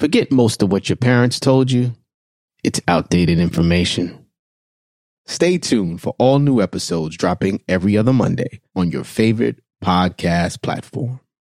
Forget most of what your parents told you. It's outdated information. Stay tuned for all new episodes dropping every other Monday on your favorite podcast platform.